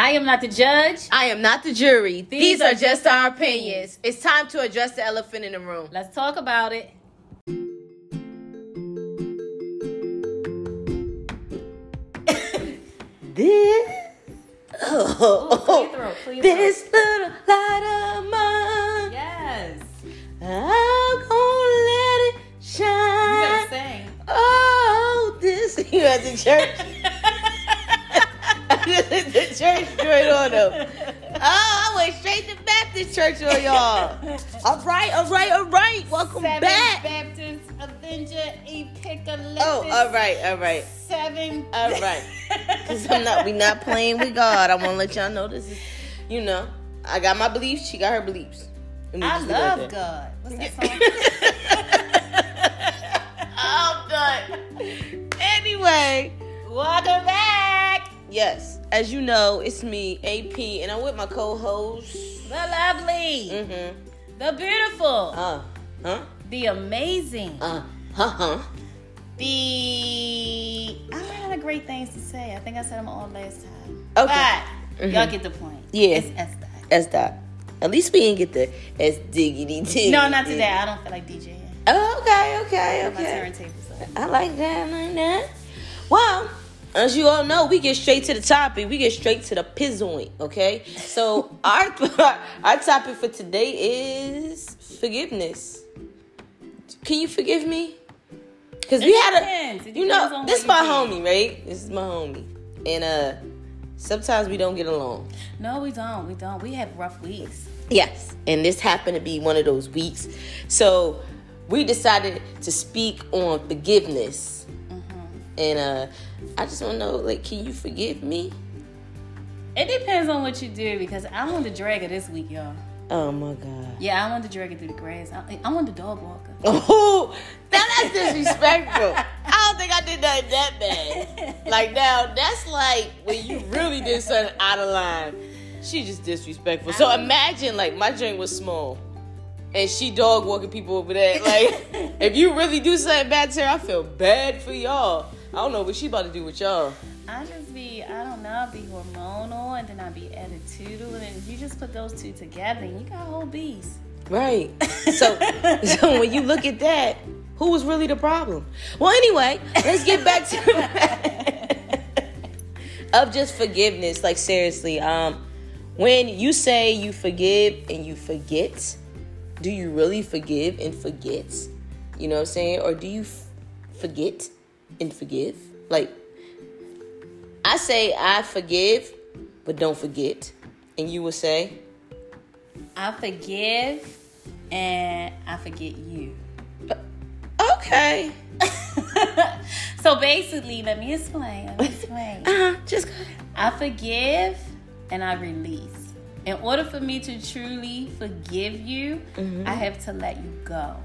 I am not the judge. I am not the jury. These, These are, are just our our opinions. It's time to address the elephant in the room. Let's talk about it. This, oh, clear throat, this little light of mine, Yes. I'm gonna let it shine. You gotta sing. Oh, this you at the church. The church joint on them. Oh, I went straight to Baptist church on y'all. All right, all right, all right. Welcome Seven back. Baptist Avenger Epicalyptus. Oh, all right, all right. Seven. All right. Cause I'm not we not playing with God. I wanna let y'all know this is you know, I got my beliefs, she got her beliefs. I just leave it at love. God. What's that song? I'm done. Anyway, Welcome back. Yes, as you know, it's me, AP, and I'm with my co-host. The lovely, Mm-hmm. the beautiful, Uh, huh? the amazing, Uh, huh, huh. the. I don't have great things to say. I think I said them all last time. Okay. But y'all get the point. Yeah. It's S dot. That's that. At least we didn't get the S diggity dig. No, not today. I don't feel like DJing. Oh, okay, okay, I My okay. turntables. I like that, I like that. Well, as you all know, we get straight to the topic. We get straight to the pizzoint, okay? So our our topic for today is forgiveness. Can you forgive me? Because we had a, you know, this is my homie, right? This is my homie, and uh, sometimes we don't get along. No, we don't. We don't. We have rough weeks. Yes, and this happened to be one of those weeks. So we decided to speak on forgiveness. And uh I just want to know, like, can you forgive me? It depends on what you do because I'm on the dragger this week, y'all. Oh my god. Yeah, I want the dragger through the grass. I- I'm on the dog walker. Oh, now that's disrespectful. I don't think I did nothing that bad. Like now, that's like when you really did something out of line. She just disrespectful. So imagine like my drink was small. And she dog walking people over there. Like, if you really do something bad to her, I feel bad for y'all. I don't know what she about to do with y'all. I just be, I don't know, I be hormonal and then I be attitudinal. And then you just put those two together and you got a whole beast. Right. So, so when you look at that, who was really the problem? Well, anyway, let's get back to of just forgiveness. Like seriously, um, when you say you forgive and you forget, do you really forgive and forget? You know what I'm saying? Or do you f- forget and forgive? Like, I say I forgive, but don't forget. And you will say, I forgive and I forget you. okay. so basically, let me explain. Let me explain. Uh-huh. Just go ahead. I forgive and I release. In order for me to truly forgive you, I have to let you go.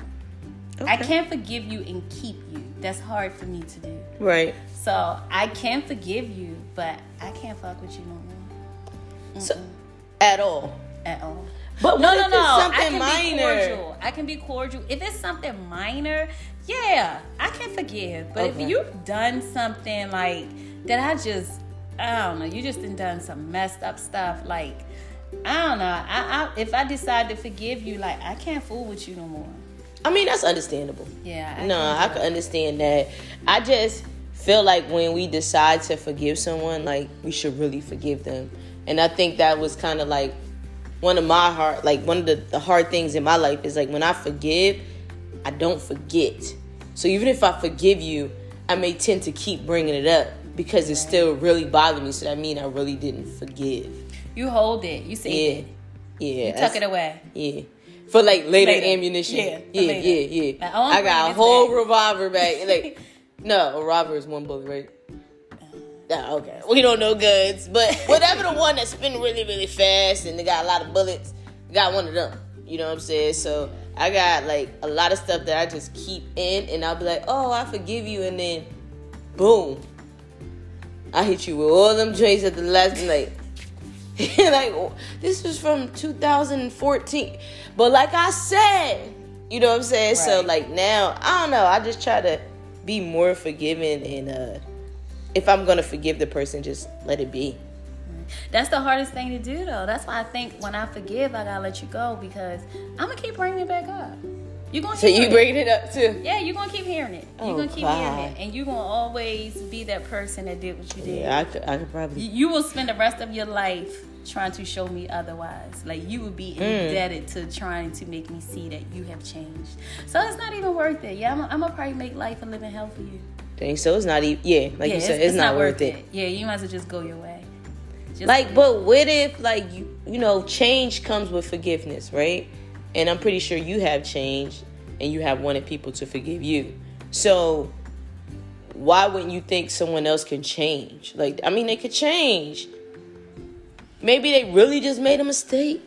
I can't forgive you and keep you. That's hard for me to do. Right. So I can forgive you, but I can't fuck with you no more So, at all. at all. But No, no, no. it's I something can be cordial. I can be cordial. If it's something minor, yeah, I can forgive. But Okay. if you've done something like that, I just, I don't know. You just done done some messed up stuff. Like, I don't know. I, I if I decide to forgive you, like, I can't fool with you no more. I mean, that's understandable. Yeah. I No, I can understand that. I just feel like when we decide to forgive someone, like we should really forgive them. And I think that was kind of like one of my hard, like one of the, the hard things in my life is like when I forgive, I don't forget. So even if I forgive you, I may tend to keep bringing it up because it still really bothered me. So that mean I really didn't forgive. You hold it. You say Yeah, it. yeah. You tuck it away. Yeah. For like later, Later. ammunition. Yeah, Yeah, later. yeah, yeah. Like, oh, I'm got a whole revolver bag. Like, no, a revolver is one bullet, right? Uh, yeah, okay. We don't know guns, but whatever the one that spin really, really fast and they got a lot of bullets, got one of them. You know what I'm saying? So I got like a lot of stuff that I just keep in, and I'll be like, oh, I forgive you, and then boom, I hit you with all them joints at the last night. like this was from 2014 but like i said you know what i'm saying so like now i don't know i just try to be more forgiving and uh if i'm gonna forgive the person just let it be That's the hardest thing to do, though. That's why I think when I forgive, I gotta let you go because I'm gonna keep bringing it back up. You gonna So you it. bringing it up too? Yeah, you're gonna keep hearing it. Oh, you're gonna keep God. hearing it, and you're gonna always be that person that did what you did. Yeah, I could, I could probably. You you will spend the rest of your life trying to show me otherwise. Like you would be Mm. indebted to trying to make me see that you have changed. So it's not even worth it. Yeah, I'm, I'm gonna probably make life a living hell for you. Dang, so it's not even. Yeah, like yeah, you said, it's, not, worth it. Yeah, you might as well just go your way. Just Like, but what if, like, you, you know, change comes with forgiveness, right? And I'm pretty sure you have changed and you have wanted people to forgive you. So, why wouldn't you think someone else can change? Like, I mean, they could change. Maybe they really just made a mistake.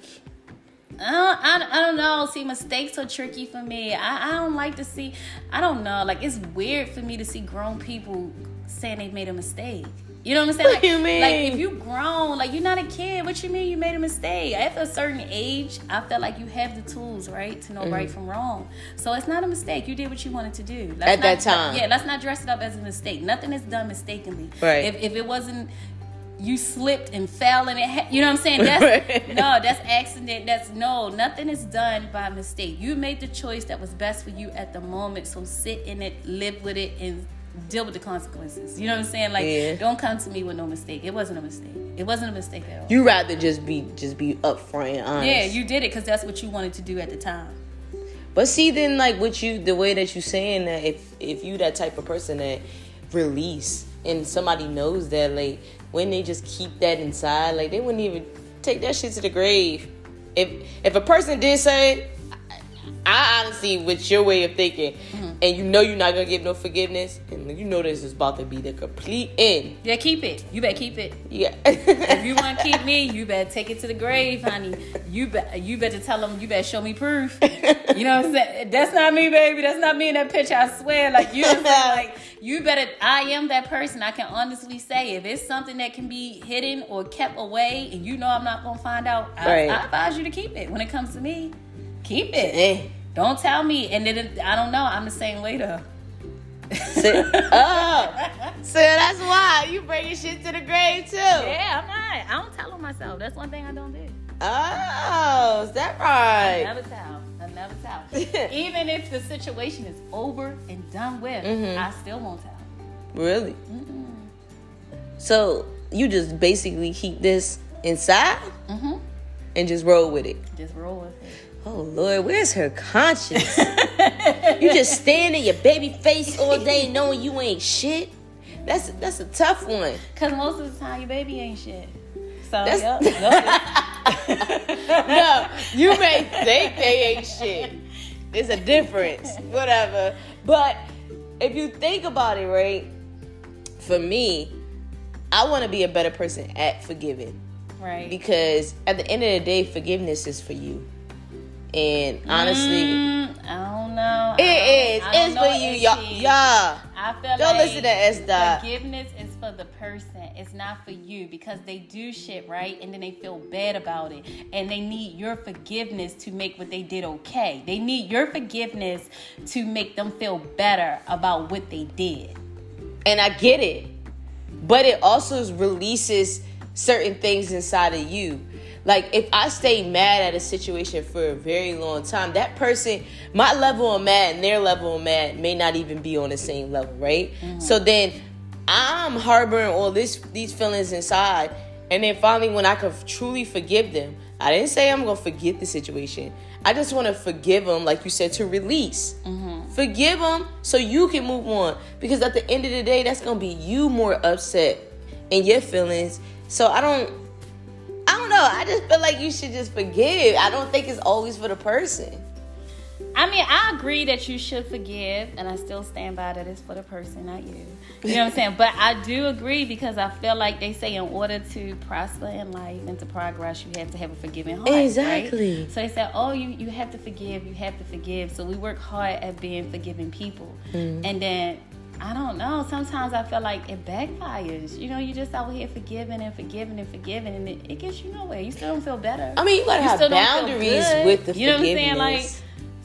I don't, I, I don't know. See, mistakes are tricky for me. I, I don't like to see. I don't know. Like it's weird for me to see grown people saying they made a mistake. You know what I'm saying? What like, do you mean? Like if you grown, like you're not a kid. What you mean you made a mistake? After a certain age, I felt like you have the tools, right, to know Mm-hmm. right from wrong. So it's not a mistake. You did what you wanted to do Let's At that time. Yeah, let's not dress it up as a mistake. Nothing is done mistakenly. Right. If if it wasn't. You slipped and fell and it, ha- you know what I'm saying? That's no, that's accident. That's no, nothing is done by mistake. You made the choice that was best for you at the moment. So sit in it, live with it, and deal with the consequences. You know what I'm saying? Like, Yeah. don't come to me with no mistake. It wasn't a mistake. It wasn't a mistake at all. You rather just be just be upfront and honest. yeah, you did it because that's what you wanted to do at the time. But see, then like what you, the way that you saying that, if if you that type of person that release and somebody knows that, like when they just keep that inside, like they wouldn't even take that shit to the grave. If if a person did say, I honestly, with your way of thinking, Mm-hmm. and you know you're not gonna get no forgiveness, and you know this is about to be the complete end. Yeah, keep it. You better keep it. Yeah. If you want to keep me, you better take it to the grave, honey. You be- you better tell them. You better show me proof. You know what I'm saying? That's not me, baby. That's not me in that picture. I swear. Like you know Like you better. I am that person. I can honestly say if it's something that can be hidden or kept away, and you know I'm not gonna find out, I, Right. I advise you to keep it. When it comes to me, keep it. Eh. Don't tell me. And then it- I don't know. I'm the same way though. So, oh, so that's why you bringing shit to the grave too. Yeah, I'm not. I don't tell on myself. That's one thing I don't do. Oh, is that I right? never tell. I never tell. Even if the situation is over and done with, Mhm. I still won't tell. Really? So you just basically keep this inside Mm-hmm. and just roll with it. Just roll with it. Oh Lord, where's her conscience? you just stand in your baby face all day knowing you ain't shit. That's that's a tough one. Cause most of the time your baby ain't shit. So That's- yep, yep. no, you may think they ain't shit. There's a difference. Whatever. But if you think about it, right? For me, I want to be a better person at forgiving right. because at the end of the day, forgiveness is for you. And honestly, Mm, I don't know. it is. I don't It's for you, y'all. Y'all. I feel Don't like listen to S. Dot. Forgiveness is for the person. It's not for you because they do shit right and then they feel bad about it. And they need your forgiveness to make what they did okay. They need your forgiveness to make them feel better about what they did. and I get it, but it also releases certain things inside of you. Like if I stay mad at a situation for a very long time, that person, my level of mad and their level of mad may not even be on the same level, right? Mm-hmm. So then I'm harboring all this these feelings inside, and then finally when I could truly forgive them, I didn't say I'm gonna forget the situation. I just want to forgive them, like you said, to release. Mm-hmm. Forgive them so you can move on. Because at the end of the day, that's gonna be you more upset in your feelings. So I don't, don't know. I just feel like you should just forgive. I don't think it's always for the person. I mean, I agree that you should forgive, and I still stand by that it's for the person, not you. You know what I'm saying? But I do agree because I feel like they say in order to prosper in life and to progress, you have to have a forgiving heart. right? Exactly. So they said, oh, you, you have to forgive, you have to forgive. So we work hard at being forgiving people. Mm-hmm. And then, I don't know, sometimes I feel like it backfires. You know, you just out here forgiving and forgiving and forgiving, and it, it gets you nowhere. You still don't feel better. I mean, you gotta You have still don't feel boundaries with the You know what I'm saying? Like,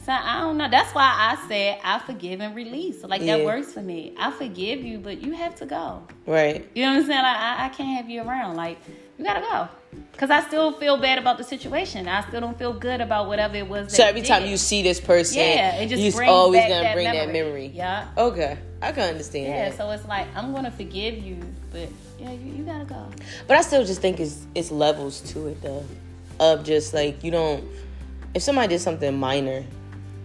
so I don't know. That's why I said I forgive and release. Like Yeah. that works for me. I forgive you, but you have to go. right. You know what I'm saying? Like I, I can't have you around. Like you gotta go. Cause I still feel bad about the situation. I still don't feel good about whatever it was. That. So every time you see this person, yeah, it just you're always gonna that bring memory. that memory. Yeah. Okay, I can understand Yeah, that. so it's like I'm gonna forgive you, but yeah, you, you gotta go. But I still just think it's it's levels to it though. Of just like you don't if somebody did something minor,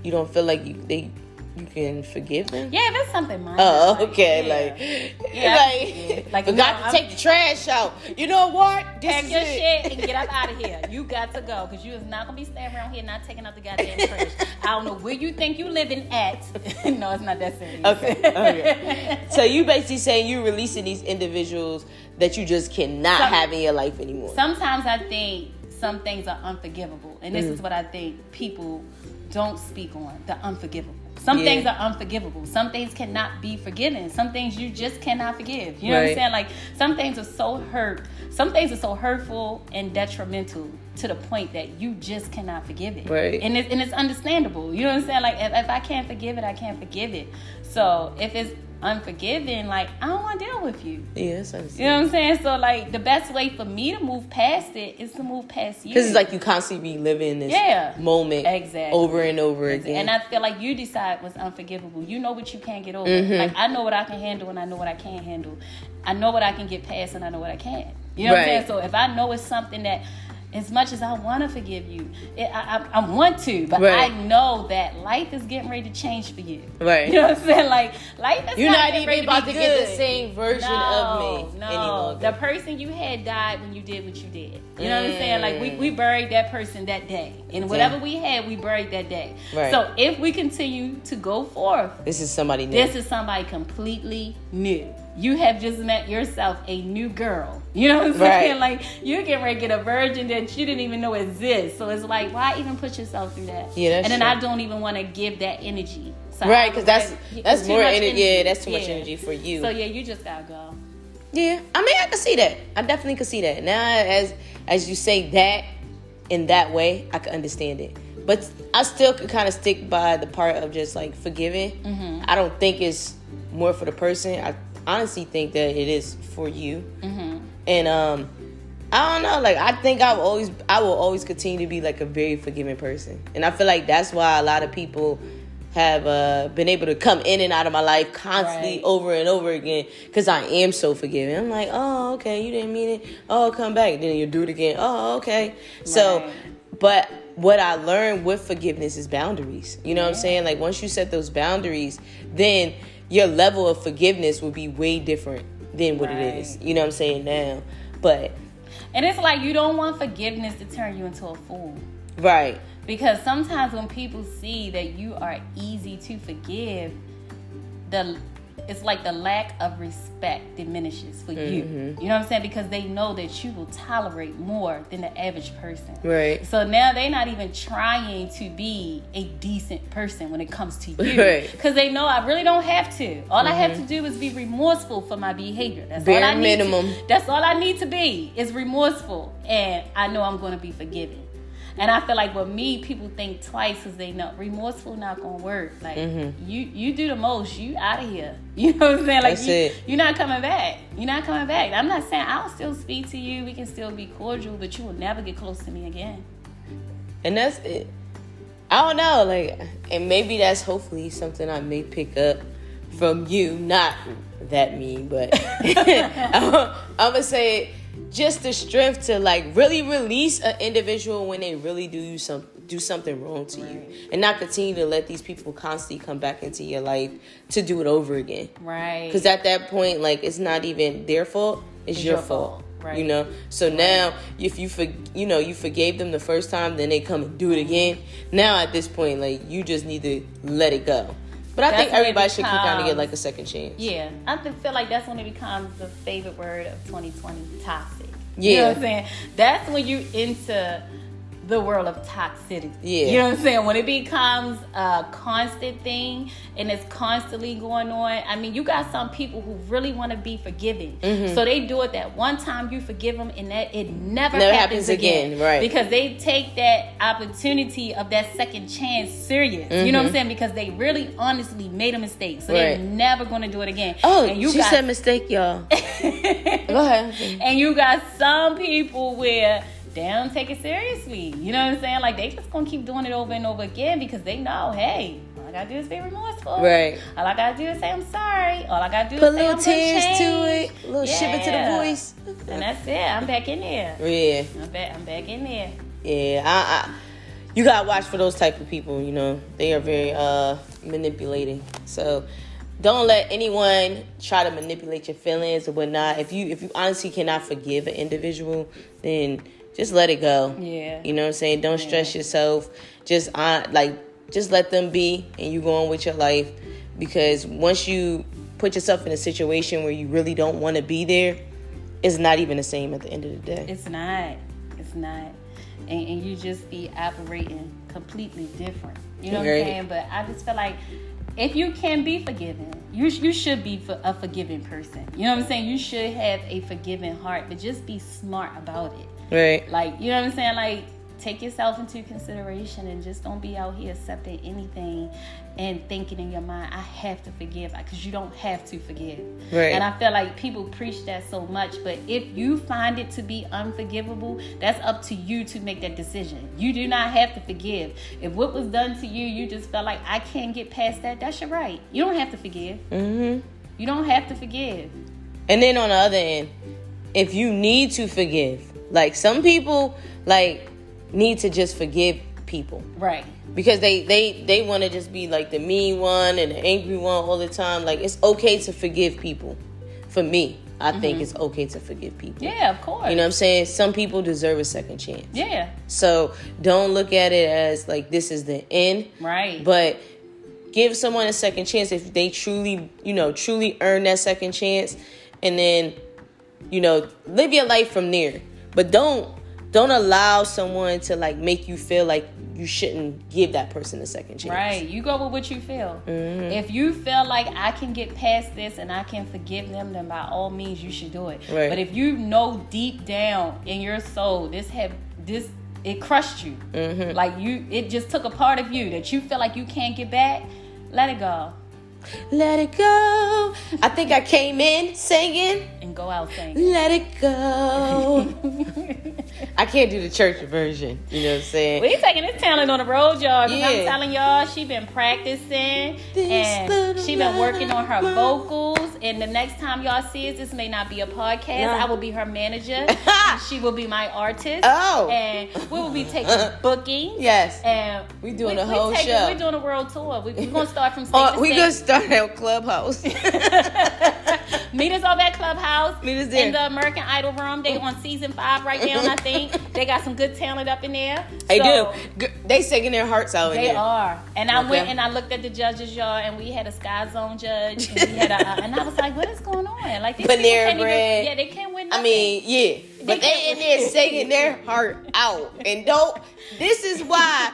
you don't feel like you they you can forgive them. Yeah, that's something minor. Oh, like, okay. yeah. Like, Yeah, like. Like, forgot no, to take the trash out. You know what? This Pack your it. shit and get up out of here. You got to go because you is not gonna be staying around here not taking out the goddamn trash. I don't know where you think you living at. no, it's not that serious. Okay. Okay. so you basically saying you releasing these individuals that you just cannot Some- have in your life anymore. Sometimes I think some things are unforgivable, and this Mm-hmm. is what I think people don't speak on: the unforgivable. Some Yeah. things are unforgivable. Some things cannot be forgiven. Some things you just cannot forgive. You know what I'm saying? Like some things are so hurt. Some things are so hurtful and detrimental to the point that you just cannot forgive it. Right. And it's and it's understandable. You know what I'm saying? Like if, if I can't forgive it, I can't forgive it. So if it's unforgiving, like I don't want to deal with you. yeah, You know what I'm saying? So like the best way for me to move past it is to move past you. Because it's like you constantly be living this Yeah. moment Exactly. over and over again. and I feel like you decide what's unforgivable. You know what you can't get over. Mm-hmm. Like I know what I can handle and I know what I can't handle. I know what I can get past and I know what I can't. You know what I'm saying? So if I know it's something that as much as I want to forgive you, it, I, I, I want to, but Right. I know that life is getting ready to change for you. Right. You know what I'm saying? Like life is You're not getting even ready about be to get the same version no, of me no. The person you had died when you did what you did. You know what I'm saying? Like we, we buried that person that day. And whatever we had, we buried that day. Right. So if we continue to go forth, this is somebody new. this is somebody completely new. You have just met yourself a new girl. You know what I'm saying? Right. Like you're getting ready get a virgin that you didn't even know exists. So it's like, why even put yourself through that? Yeah, And then true. I don't even want to give that energy. So right, because that's that's more much energy. Yeah, that's too much energy for you. So yeah, you just gotta go. Yeah, I mean, I can see that. I definitely can see that. Now, as as you say that in that way, I can understand it. But I still could kind of stick by the part of just like forgiving. Mm-hmm. I don't think it's more for the person. I honestly think that it is for you. Mm-hmm. And um, I don't know. Like I think I will always, I will always continue to be like a very forgiving person. And I feel like that's why a lot of people have uh, been able to come in and out of my life constantly Right. over and over again because I am so forgiving. I'm like, oh, okay, you didn't mean it. Oh, come back. Then you do it again. Oh, okay. So, but what I learned with forgiveness is boundaries. You know what I'm saying? Like once you set those boundaries, then your level of forgiveness will be way different than what it is. You know what I'm saying now? But And it's like you don't want forgiveness to turn you into a fool. right, Because sometimes when people see that you are easy to forgive, the it's like the lack of respect diminishes for you. Mm-hmm. You know what I'm saying? Because they know that you will tolerate more than the average person. right, So now they're not even trying to be a decent person when it comes to you. Right. Because they know I really don't have to. All I have to do is be remorseful for my behavior. That's Bare all I need to- minimum. that's all I need to be is remorseful. And I know I'm going to be forgiven. And I feel like with me, people think twice because they know remorseful not gonna work. Like mm-hmm. you, you do the most. You out of here. You know what I'm saying? Like That's you, it. you're not coming back. You're not coming back. I'm not saying I'll still speak to you. We can still be cordial, but you will never get close to me again. and that's it. I don't know, like, and maybe that's hopefully something I may pick up from you. Not that me, but I'm, I'm gonna say just the strength to like really release an individual when they really do you some do something wrong to you, and not continue to let these people constantly come back into your life to do it over again. Right. Because at that point, like it's not even their fault; it's, It's your, your fault. fault, right. You know. So now, if you for, you know, you forgave them the first time, then they come and do it again. Now at this point, like you just need to let it go. But I That's think everybody should kind of get like a second chance. Yeah, I feel like that's when it becomes the favorite word of 2020, toxic. You Yeah. know what I'm saying? That's when you into the world of toxicity. Yeah. You know what I'm saying? When it becomes a constant thing and it's constantly going on, I mean, you got some people who really want to be forgiving. Mm-hmm. So they do it that one time you forgive them and that it never, Never happens, happens again, again. right. Because they take that opportunity of that second chance serious. You know what I'm saying? Because they really honestly made a mistake. So they're Mm-hmm. Never going to do it again. Oh, and you she got said mistake, y'all. Go ahead. and you got some people where they don't take it seriously. You know what I'm saying? Like they just gonna keep doing it over and over again because they know, hey, all I gotta do is be remorseful. Right. All I gotta do is say I'm sorry. All I gotta do Put is little tears gonna it, a little shiver to the voice. And that's it. I'm back in there. Yeah, I'm back. I'm back in there. yeah. I, I, you gotta watch for those type of people. You know, they are very uh manipulating. So don't let anyone try to manipulate your feelings or whatnot. If you if you honestly cannot forgive an individual, then just let it go. Yeah. You know what I'm saying? Don't stress yourself. Just uh, like just let them be and you go on with your life because once you put yourself in a situation where you really don't want to be there, it's not even the same at the end of the day. It's not. It's not. And, and you just be operating completely different. You know what I'm saying? But I just feel like if you can be forgiven, you, sh- you should be a forgiving person. You know what I'm saying? You should have a forgiving heart, but just be smart about it. Right. Like, you know what I'm saying? Like, take yourself into consideration and just don't be out here accepting anything and thinking in your mind, I have to forgive, because you don't have to forgive. Right. And I feel like people preach that so much, but if you find it to be unforgivable, that's up to you to make that decision. You do not have to forgive. If what was done to you, you just felt like I can't get past that, that's your right. You don't have to forgive. Mm-hmm. You don't have to forgive. And then on the other end, if you need to forgive, like some people like need to just forgive people Right. because they they they want to just be like the mean one and the angry one all the time. Like it's okay to forgive people. For me, I think mm-hmm. it's okay to forgive people. Yeah, of course. You know what I'm saying? Some people deserve a second chance. Yeah. So don't look at it as like this is the end. Right. But give someone a second chance if they truly, you know, truly earn that second chance and then, you know, live your life from there. But don't don't allow someone to like make you feel like you shouldn't give that person a second chance. Right. You go with what you feel. Mm-hmm. If you feel like I can get past this and I can forgive them, then by all means you should do it. Right. But if you know deep down in your soul this have this it crushed you. Mm-hmm. Like you it just took a part of you that you feel like you can't get back, let it go. Let it go. I think I came in singing. And go out saying. Let it go. I can't do the church version. You know what I'm saying? We taking this talent on the road, y'all. Yeah. I'm telling y'all, she been practicing This and she been working on her vocals. And the next time y'all see us, this may not be a podcast. No. I will be her manager. she will be my artist. Oh. and we will be taking bookings. Yes. And We doing we, the whole we taking, show. We're doing a world tour. We, we're gonna start from state Oh, to we state. gonna start at Clubhouse. Meet us over at Clubhouse. Meet us there. In the American Idol room. They on season five right now, I think. They got some good talent up in there. They So- do. They singing their hearts out They there. are. And I Okay. went and I looked at the judges, y'all, and we had a Sky Zone judge. And, we had a, uh, and I was like, what is going on? Like, these Panera can't even, yeah, they can't win I mean, yeah. But they in there singing their heart out. And don't this is why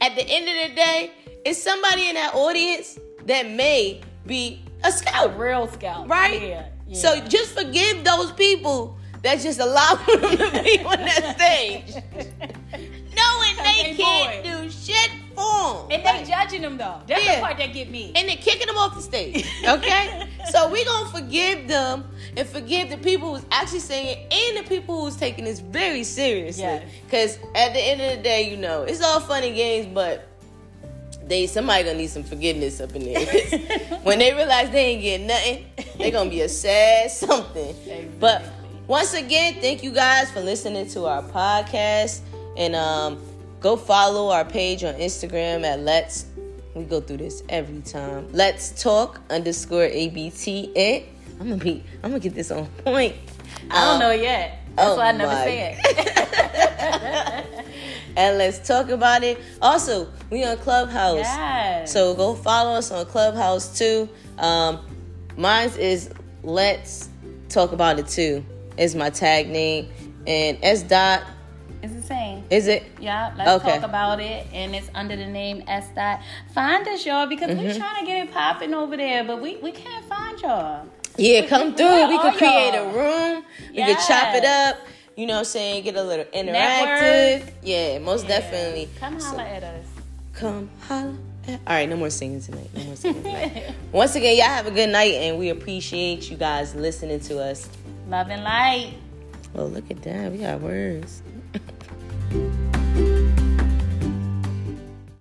at the end of the day, it's somebody in that audience that may be a a scout. real scout. Right? Yeah. yeah. So just forgive those people that just allow them to be on that stage. Knowing they they can't boys. do shit for them. and they judging them, though. That's Yeah. the part that get me. and they're kicking them off the stage. Okay? so we gonna forgive them and forgive the people who's actually singing and the people who's taking this very seriously. Yes. Cause at the end of the day, you know, it's all funny games, but they somebody gonna need some forgiveness up in there. when they realize they ain't getting nothing, they gonna be a sad something. But once again, thank you guys for listening to our podcast. And um go follow our page on Instagram at Let's we go through this every time. Let's talk underscore ABT it. I'm gonna be I'm gonna get this on point. I don't Um, know yet. That's oh why I never say it. and let's talk about it. Also, we on Clubhouse. yes. So go follow us on Clubhouse too. Um, mine is Let's Talk About It Too. Is my tag name. And S dot It's the same. Is it? Yeah, let's Okay. talk about it. And it's under the name S dot. Find us, y'all, because Mm-hmm. we're trying to get it popping over there, but we, we can't find y'all. Yeah, come through. where We could create a y'all? room. We could chop it up. You know what I'm saying? Get a little interactive. Network. Yeah, most definitely. Come So- holla at us. Come holla. All right, no more singing tonight. No more singing tonight. Once again, y'all have a good night, and we appreciate you guys listening to us. Love and light. Oh, look at that. We got words.